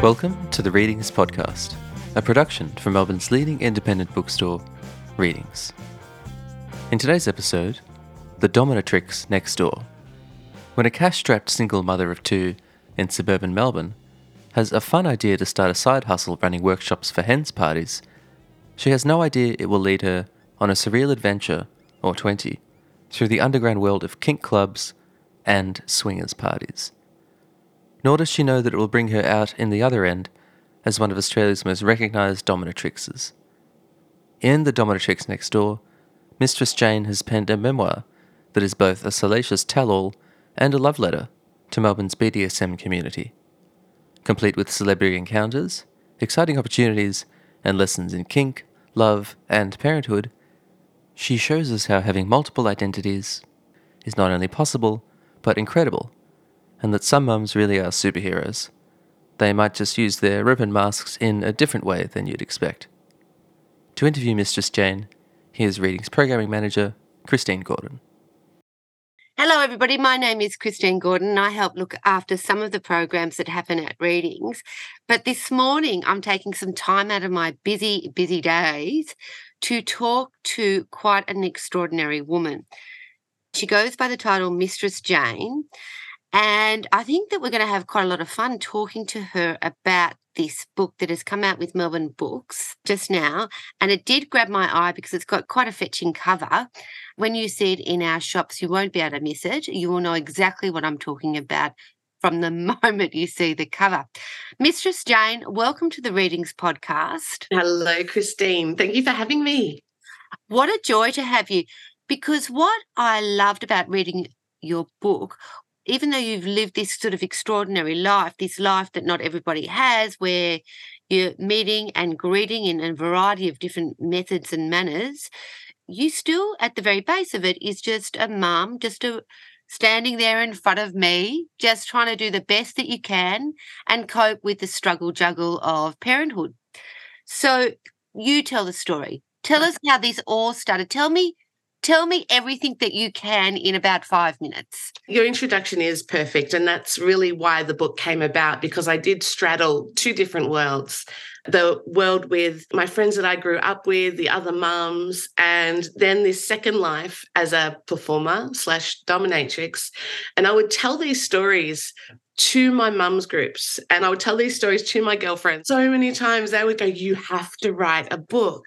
Welcome to the Readings Podcast, a production from Melbourne's leading independent bookstore, Readings. In today's episode, The Dominatrix Next Door. When a cash strapped single mother of two in suburban Melbourne has a fun idea to start a side hustle running workshops for hens parties, she has no idea it will lead her on a surreal adventure, or 20, through the underground world of kink clubs and swingers parties nor does she know that it will bring her out in the other end as one of Australia's most recognised dominatrixes. In The Dominatrix Next Door, Mistress Jane has penned a memoir that is both a salacious tell all and a love letter to Melbourne's BDSM community. Complete with celebrity encounters, exciting opportunities, and lessons in kink, love, and parenthood, she shows us how having multiple identities is not only possible, but incredible and that some mums really are superheroes. They might just use their ribbon masks in a different way than you'd expect. To interview Mistress Jane, here's Readings Programming Manager, Christine Gordon. Hello, everybody. My name is Christine Gordon, and I help look after some of the programs that happen at Readings. But this morning, I'm taking some time out of my busy, busy days to talk to quite an extraordinary woman. She goes by the title Mistress Jane, and I think that we're going to have quite a lot of fun talking to her about this book that has come out with Melbourne Books just now. And it did grab my eye because it's got quite a fetching cover. When you see it in our shops, you won't be able to miss it. You will know exactly what I'm talking about from the moment you see the cover. Mistress Jane, welcome to the Readings Podcast. Hello, Christine. Thank you for having me. What a joy to have you. Because what I loved about reading your book even though you've lived this sort of extraordinary life, this life that not everybody has, where you're meeting and greeting in a variety of different methods and manners, you still, at the very base of it, is just a mum, just a standing there in front of me, just trying to do the best that you can and cope with the struggle juggle of parenthood. So you tell the story. Tell us how this all started. Tell me Tell me everything that you can in about five minutes. Your introduction is perfect. And that's really why the book came about because I did straddle two different worlds the world with my friends that I grew up with, the other mums, and then this second life as a performer slash dominatrix. And I would tell these stories to my mum's groups and I would tell these stories to my girlfriends. So many times they would go, You have to write a book.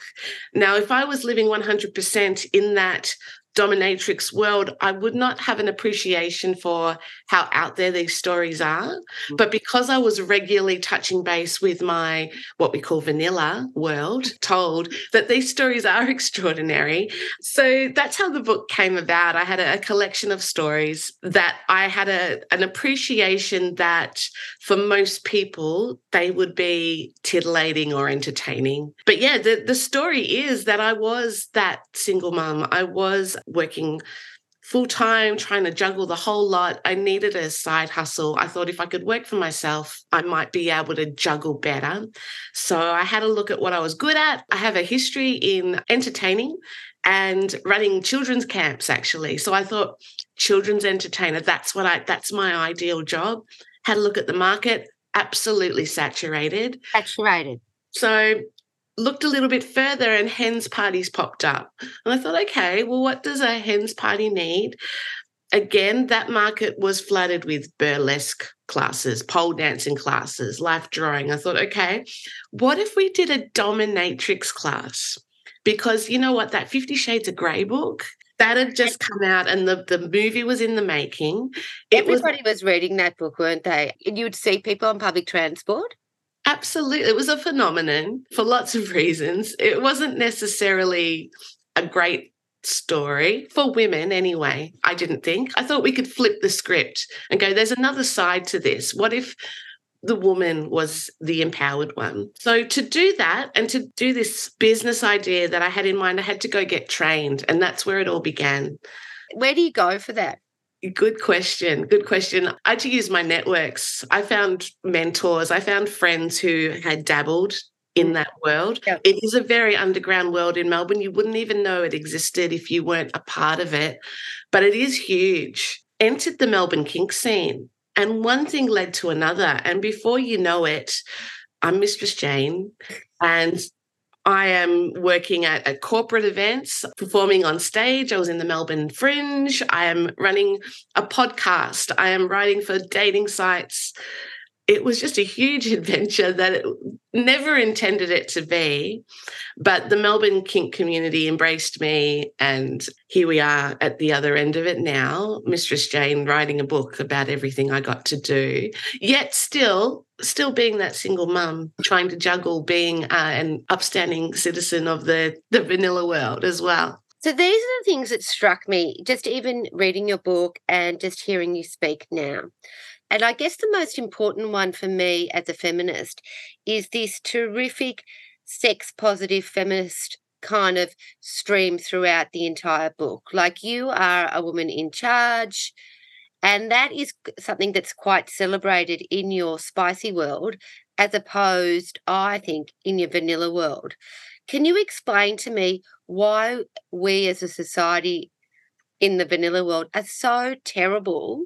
Now, if I was living 100% in that dominatrix world, I would not have an appreciation for how out there these stories are. Mm-hmm. But because I was regularly touching base with my what we call vanilla world, told that these stories are extraordinary. So that's how the book came about. I had a, a collection of stories that I had a, an appreciation that for most people they would be titillating or entertaining. But yeah, the, the story is that I was that single mum. I was working full time, trying to juggle the whole lot. I needed a side hustle. I thought if I could work for myself, I might be able to juggle better. So I had a look at what I was good at. I have a history in entertaining and running children's camps actually. So I thought children's entertainer, that's what I that's my ideal job. Had a look at the market, absolutely saturated. Saturated. So looked a little bit further and hens parties popped up. And I thought, okay, well, what does a hens party need? Again, that market was flooded with burlesque classes, pole dancing classes, life drawing. I thought, okay, what if we did a dominatrix class? Because you know what, that Fifty Shades of Grey book, that had just come out and the, the movie was in the making. It Everybody was, was reading that book, weren't they? And You would see people on public transport. Absolutely. It was a phenomenon for lots of reasons. It wasn't necessarily a great story for women anyway, I didn't think. I thought we could flip the script and go, there's another side to this. What if the woman was the empowered one? So, to do that and to do this business idea that I had in mind, I had to go get trained. And that's where it all began. Where do you go for that? Good question. Good question. I had to use my networks. I found mentors, I found friends who had dabbled in mm. that world. It is a very underground world in Melbourne. You wouldn't even know it existed if you weren't a part of it, but it is huge. Entered the Melbourne kink scene. And one thing led to another. And before you know it, I'm Mistress Jane. And I am working at, at corporate events, performing on stage. I was in the Melbourne Fringe. I am running a podcast. I am writing for dating sites. It was just a huge adventure that it never intended it to be. But the Melbourne kink community embraced me. And here we are at the other end of it now, Mistress Jane writing a book about everything I got to do. Yet still, still being that single mum, trying to juggle being uh, an upstanding citizen of the, the vanilla world as well. So these are the things that struck me just even reading your book and just hearing you speak now. And I guess the most important one for me as a feminist is this terrific sex positive feminist kind of stream throughout the entire book. Like you are a woman in charge, and that is something that's quite celebrated in your spicy world, as opposed, I think, in your vanilla world. Can you explain to me why we as a society in the vanilla world are so terrible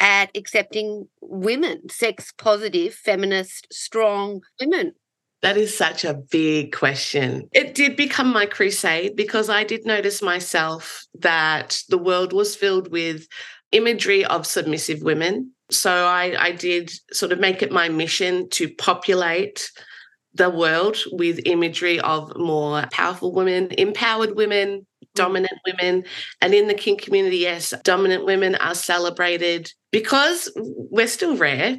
at accepting women, sex positive, feminist, strong women? That is such a big question. It did become my crusade because I did notice myself that the world was filled with imagery of submissive women. So I, I did sort of make it my mission to populate the world with imagery of more powerful women, empowered women, mm. dominant women. And in the kink community, yes, dominant women are celebrated because we're still rare.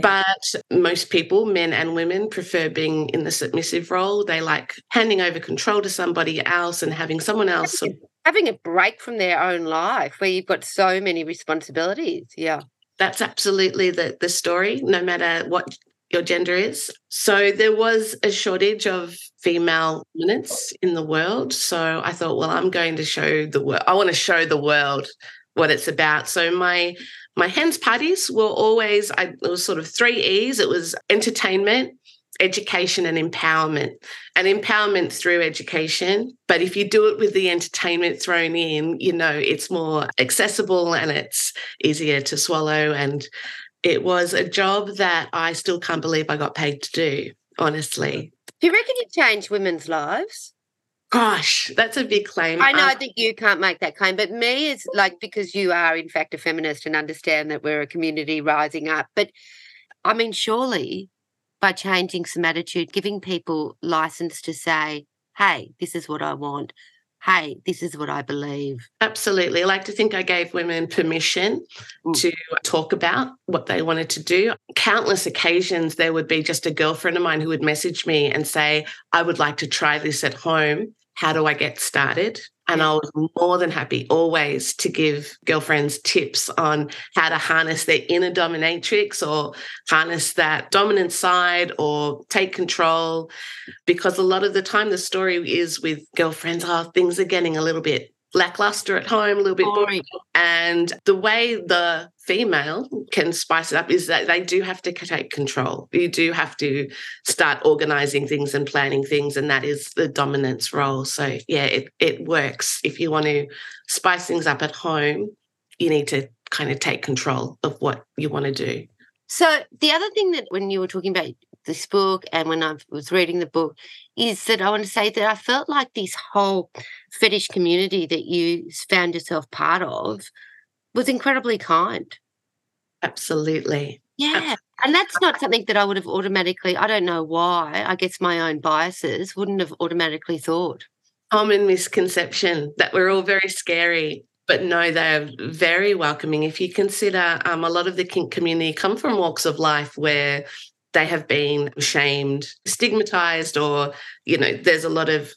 But most people, men and women, prefer being in the submissive role. They like handing over control to somebody else and having someone else. Having, a break from their own life where you've got so many responsibilities. Yeah. That's absolutely the, the story, no matter what your gender is. So there was a shortage of female minutes in the world. So I thought, well, I'm going to show the world. I want to show the world what it's about. So my my hens parties were always I, it was sort of three E's. It was entertainment, education, and empowerment. And empowerment through education. But if you do it with the entertainment thrown in, you know, it's more accessible and it's easier to swallow. And it was a job that I still can't believe I got paid to do, honestly. Do you reckon it changed women's lives? Gosh, that's a big claim. I know, um, I think you can't make that claim, but me is like because you are, in fact, a feminist and understand that we're a community rising up. But I mean, surely by changing some attitude, giving people license to say, hey, this is what I want. Hey, this is what I believe. Absolutely. I like to think I gave women permission mm. to talk about what they wanted to do. Countless occasions, there would be just a girlfriend of mine who would message me and say, I would like to try this at home how do I get started? And I was more than happy always to give girlfriends tips on how to harness their inner dominatrix or harness that dominant side or take control. Because a lot of the time, the story is with girlfriends, oh, things are getting a little bit lackluster at home, a little bit boring. And the way the female can spice it up is that they do have to take control. You do have to start organizing things and planning things, and that is the dominance role. So yeah, it it works. If you want to spice things up at home, you need to kind of take control of what you want to do. So the other thing that when you were talking about this book and when I was reading the book is that I want to say that I felt like this whole fetish community that you found yourself part of was incredibly kind. Absolutely. Yeah. And that's not something that I would have automatically, I don't know why, I guess my own biases wouldn't have automatically thought. Common misconception that we're all very scary but no, they're very welcoming. If you consider um, a lot of the kink community come from walks of life where they have been shamed, stigmatized, or, you know, there's a lot of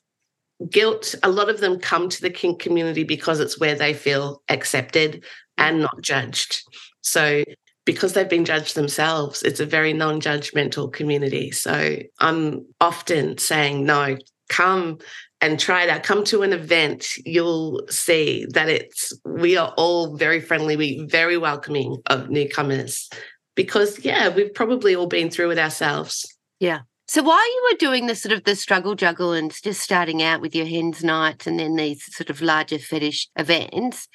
guilt. A lot of them come to the kink community because it's where they feel accepted and not judged. So, because they've been judged themselves, it's a very non judgmental community. So, I'm often saying, no, come and try out. Come to an event, you'll see that it's we are all very friendly, we very welcoming of newcomers because yeah, we've probably all been through it ourselves. Yeah. So while you were doing the sort of the struggle juggle and just starting out with your hens nights and then these sort of larger fetish events,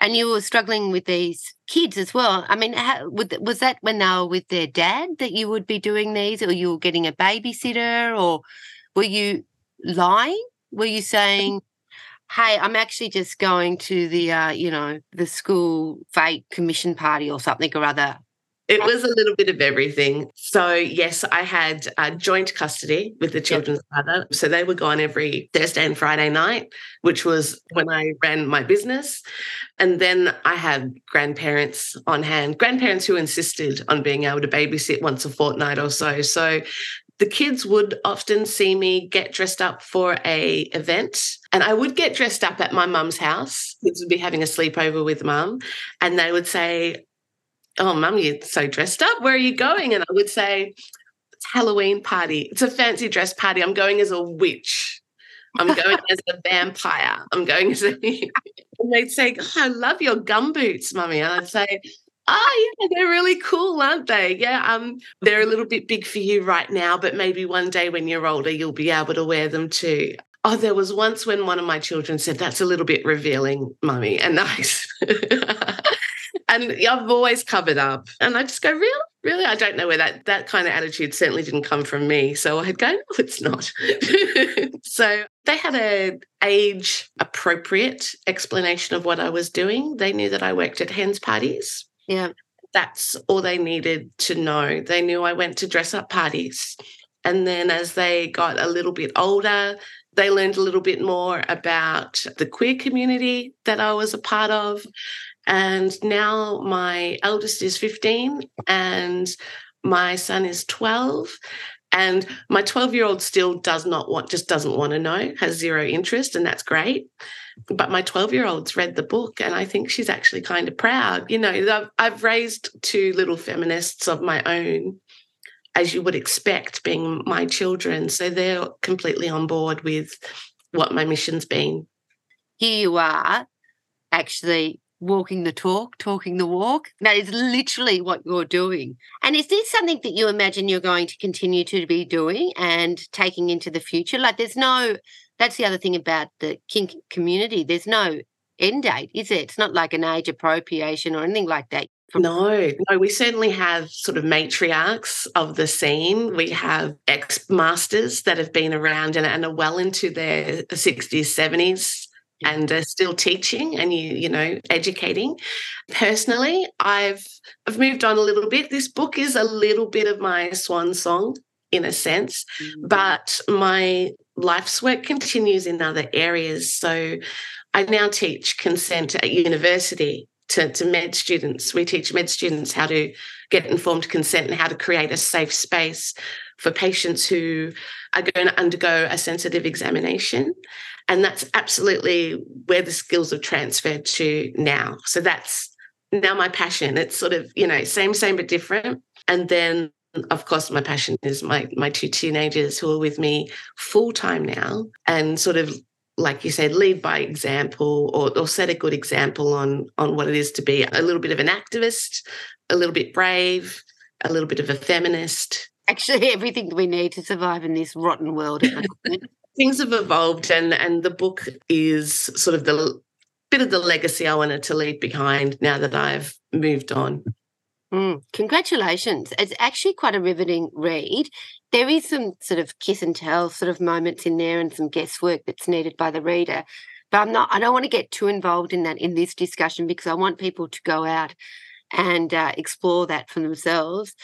And you were struggling with these kids as well. I mean, how, was that when they were with their dad that you would be doing these, or you were getting a babysitter, or were you lying? Were you saying, "Hey, I'm actually just going to the, uh, you know, the school fete commission party or something or other"? It was a little bit of everything. So, yes, I had a joint custody with the children's yep. mother. So they were gone every Thursday and Friday night, which was when I ran my business. And then I had grandparents on hand, grandparents who insisted on being able to babysit once a fortnight or so. So the kids would often see me get dressed up for a event and i would get dressed up at my mum's house kids would be having a sleepover with mum and they would say oh, mum, you're so dressed up. Where are you going? And I would say, it's Halloween party. It's a fancy dress party. I'm going as a witch. I'm going as a vampire. I'm going as a. and they'd say, oh, I love your gum boots, mummy. And I'd say, Oh yeah, they're really cool, aren't they? Yeah, um, they're a little bit big for you right now, but maybe one day when you're older, you'll be able to wear them too. Oh, there was once when one of my children said, "That's a little bit revealing, mummy," and I and I've always covered up. And I just go, really? Really? I don't know where that that kind of attitude certainly didn't come from me. So I'd go, no, it's not. so they had a age appropriate explanation of what I was doing. They knew that I worked at hens parties. Yeah. That's all they needed to know. They knew I went to dress up parties. And then as they got a little bit older, they learned a little bit more about the queer community that I was a part of and now my eldest is 15 and my son is 12. And my 12 year old still does not want, just doesn't want to know, has zero interest, and that's great. But my 12 year old's read the book, and I think she's actually kind of proud. You know, I've, I've raised two little feminists of my own, as you would expect, being my children. So they're completely on board with what my mission's been. Here you are, actually walking the talk, talking the walk. That is literally what you're doing. And is this something that you imagine you're going to continue to be doing and taking into the future? Like, there's no, that's the other thing about the kink community. There's no end date, is it? It's not like an age appropriation or anything like that. No, no, we certainly have sort of matriarchs of the scene. We have ex masters that have been around and, and are well into their 60s, 70s and are still teaching and you you know educating. Personally i've i've moved on a little bit. This book is a little bit of my swan song in a sense mm-hmm. but my life's work continues in other areas. So i now teach consent at university to, to med students. We teach med students how to get informed consent and how to create a safe space for patients who are going to undergo a sensitive examination and that's absolutely where the skills have transferred to now. So that's now my passion. It's sort of, you know, same, same, but different. And then of course my passion is my my two teenagers who are with me full time now and sort of like you said lead by example or, or set a good example on on what it is to be a little bit of an activist a little bit brave a little bit of a feminist actually everything we need to survive in this rotten world things have evolved and and the book is sort of the bit of the legacy I wanted to leave behind now that I've moved on. Mm, congratulations. It's actually quite a riveting read. There is some sort of kiss and tell sort of moments in there and some guesswork that's needed by the reader. But I'm not I don't want to get too involved in that in this discussion because I want people to go out and uh, explore that for themselves.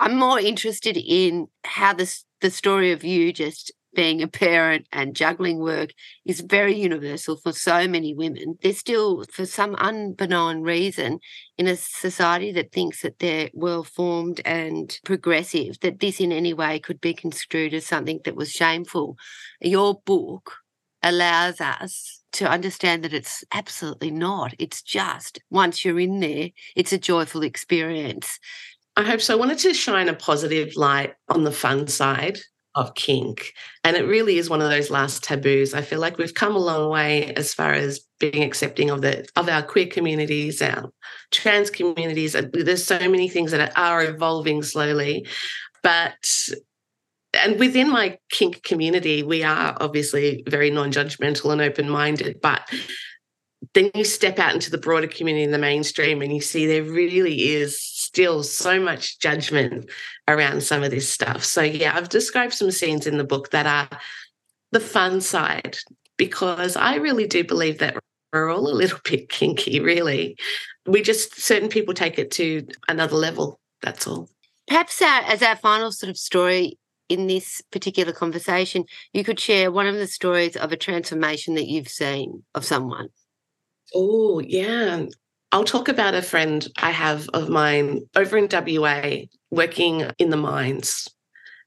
I'm more interested in how this the story of you just being a parent and juggling work is very universal for so many women. They're still, for some unbeknown reason, in a society that thinks that they're well formed and progressive, that this in any way could be construed as something that was shameful. Your book allows us to understand that it's absolutely not. It's just once you're in there, it's a joyful experience. I hope so. I wanted to shine a positive light on the fun side of kink. And it really is one of those last taboos. I feel like we've come a long way as far as being accepting of the of our queer communities, our trans communities. There's so many things that are evolving slowly. But and within my kink community, we are obviously very non-judgmental and open-minded, but then you step out into the broader community in the mainstream and you see there really is still so much judgment around some of this stuff. So, yeah, I've described some scenes in the book that are the fun side because I really do believe that we're all a little bit kinky, really. We just, certain people take it to another level. That's all. Perhaps as our final sort of story in this particular conversation, you could share one of the stories of a transformation that you've seen of someone. Oh, yeah. I'll talk about a friend I have of mine over in WA working in the mines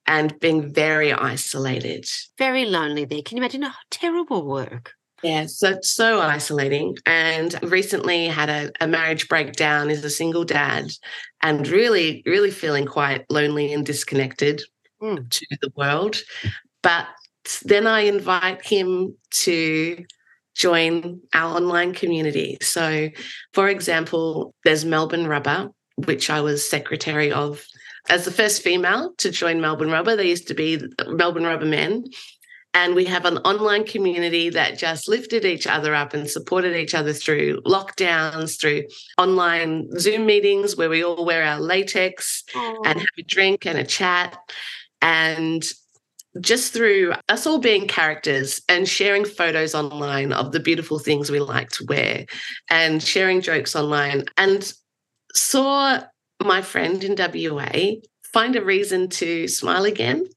and being very isolated. Very lonely there. Can you imagine? Oh, terrible work. Yeah, so so isolating. And recently had a, a marriage breakdown as a single dad and really, really feeling quite lonely and disconnected mm. to the world. But then I invite him to join our online community. So, for example, there's Melbourne Rubber, which I was secretary of as the first female to join Melbourne Rubber. There used to be Melbourne Rubber Men. And we have an online community that just lifted each other up and supported each other through lockdowns, through online Zoom meetings where we all wear our latex and have a drink and a chat. And just through us all being characters and sharing photos online of the beautiful things we like to wear and sharing jokes online and saw my friend in WA find a reason to smile again,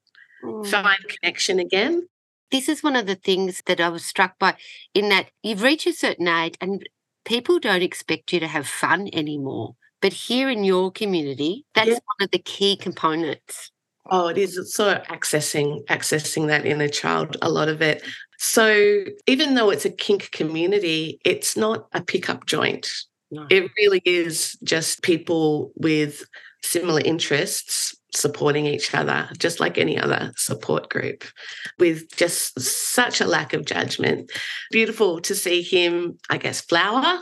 mm. find connection again. This is one of the things that I was struck by in that you've reached a certain age and people don't expect you to have fun anymore. But here in your community, that's yeah. one of the key components. Oh, it is. It's sort of accessing accessing that inner child, a lot of it. So even though it's a kink community, it's not a pickup joint. No. It really is just people with similar interests supporting each other, just like any other support group, with just such a lack of judgment. Beautiful to see him, I guess, flower,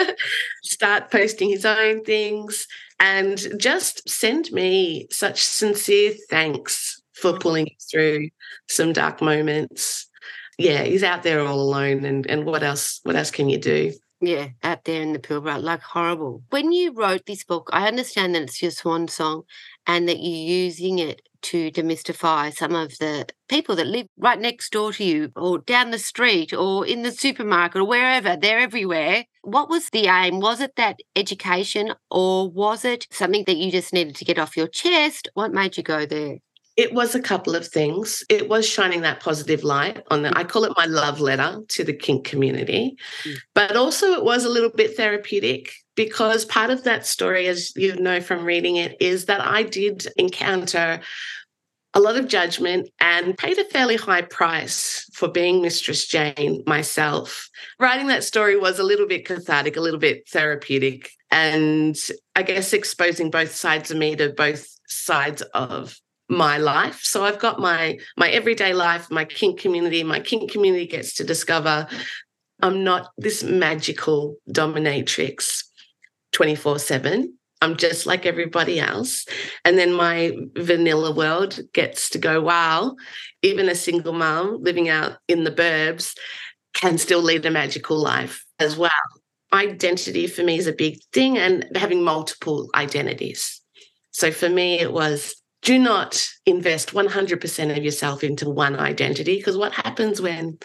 start posting his own things, and just send me such sincere thanks for pulling through some dark moments. Yeah, he's out there all alone, and and what else? What else can you do? Yeah, out there in the Pilbara, like horrible. When you wrote this book, I understand that it's your swan song and that you're using it to demystify some of the people that live right next door to you or down the street or in the supermarket or wherever. They're everywhere. What was the aim? Was it that education or was it something that you just needed to get off your chest? What made you go there? It was a couple of things. It was shining that positive light on the, I call it my love letter to the kink community. Mm. But also, it was a little bit therapeutic because part of that story, as you know from reading it, is that I did encounter a lot of judgment and paid a fairly high price for being Mistress Jane myself. Writing that story was a little bit cathartic, a little bit therapeutic, and I guess exposing both sides of me to both sides of my life. So I've got my my everyday life, my kink community. My kink community gets to discover I'm not this magical dominatrix 24/7. I'm just like everybody else. And then my vanilla world gets to go, wow, even a single mom living out in the burbs can still lead a magical life as well. Identity for me is a big thing and having multiple identities. So for me, it was do not invest 100% of yourself into one identity because what happens when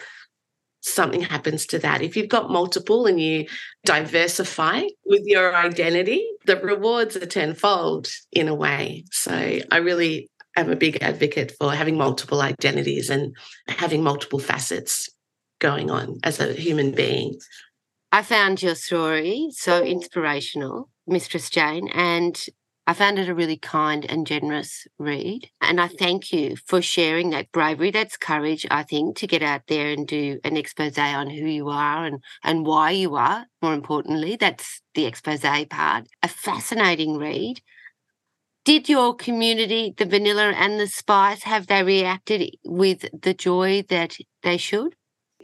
something happens to that? If you've got multiple and you diversify with your identity, the rewards are tenfold in a way. So I really am a big advocate for having multiple identities and having multiple facets going on as a human being. I found your story so inspirational, Mistress Jane, and I found it a really kind and generous read. And I thank you for sharing that bravery. That's courage, I think, to get out there and do an expose on who you are and, and why you are. More importantly, that's the expose part. A fascinating read. Did your community, the vanilla and the spice, have they reacted with the joy that they should?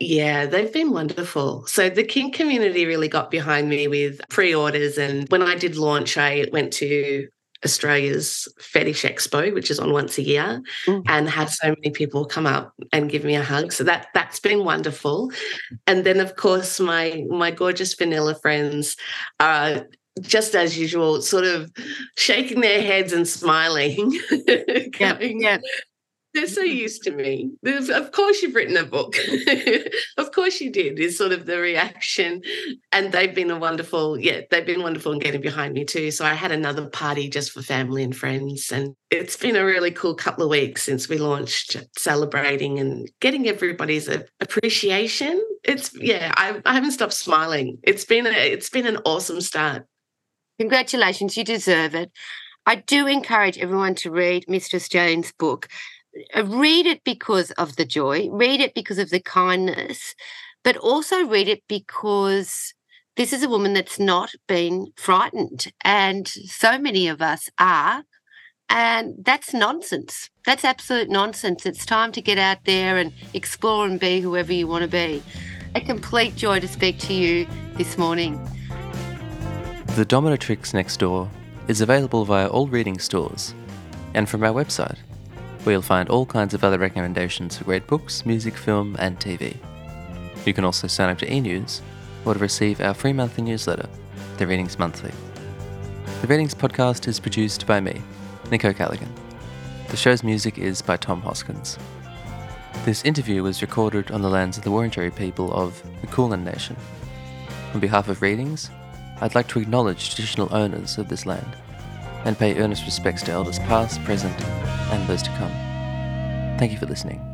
Yeah, they've been wonderful. So the kink community really got behind me with pre orders. And when I did launch, I went to Australia's Fetish Expo, which is on once a year, mm. and had so many people come up and give me a hug. So that that's been wonderful. And then of course my my gorgeous vanilla friends are just as usual, sort of shaking their heads and smiling. going, yeah, yeah. They're so used to me. Of course, you've written a book. of course, you did, is sort of the reaction. And they've been a wonderful, yeah, they've been wonderful in getting behind me too. So I had another party just for family and friends. And it's been a really cool couple of weeks since we launched celebrating and getting everybody's appreciation. It's, yeah, I, I haven't stopped smiling. It's been, a, it's been an awesome start. Congratulations, you deserve it. I do encourage everyone to read Mistress Jane's book. Uh, read it because of the joy, read it because of the kindness, but also read it because this is a woman that's not been frightened. And so many of us are. And that's nonsense. That's absolute nonsense. It's time to get out there and explore and be whoever you want to be. A complete joy to speak to you this morning. The Dominatrix Next Door is available via all Readings stores and from our website, where you'll find all kinds of other recommendations for great books, music, film, and TV. You can also sign up to e news or to receive our free monthly newsletter, The Readings Monthly. The Readings podcast is produced by me, Nico Callaghan. The show's music is by Tom Hoskins. This interview was recorded on the lands of the Wurundjeri people of the Kulin Nation. On behalf of Readings, I'd like to acknowledge traditional owners of this land and pay earnest respects to elders past, present, and those to come. Thank you for listening.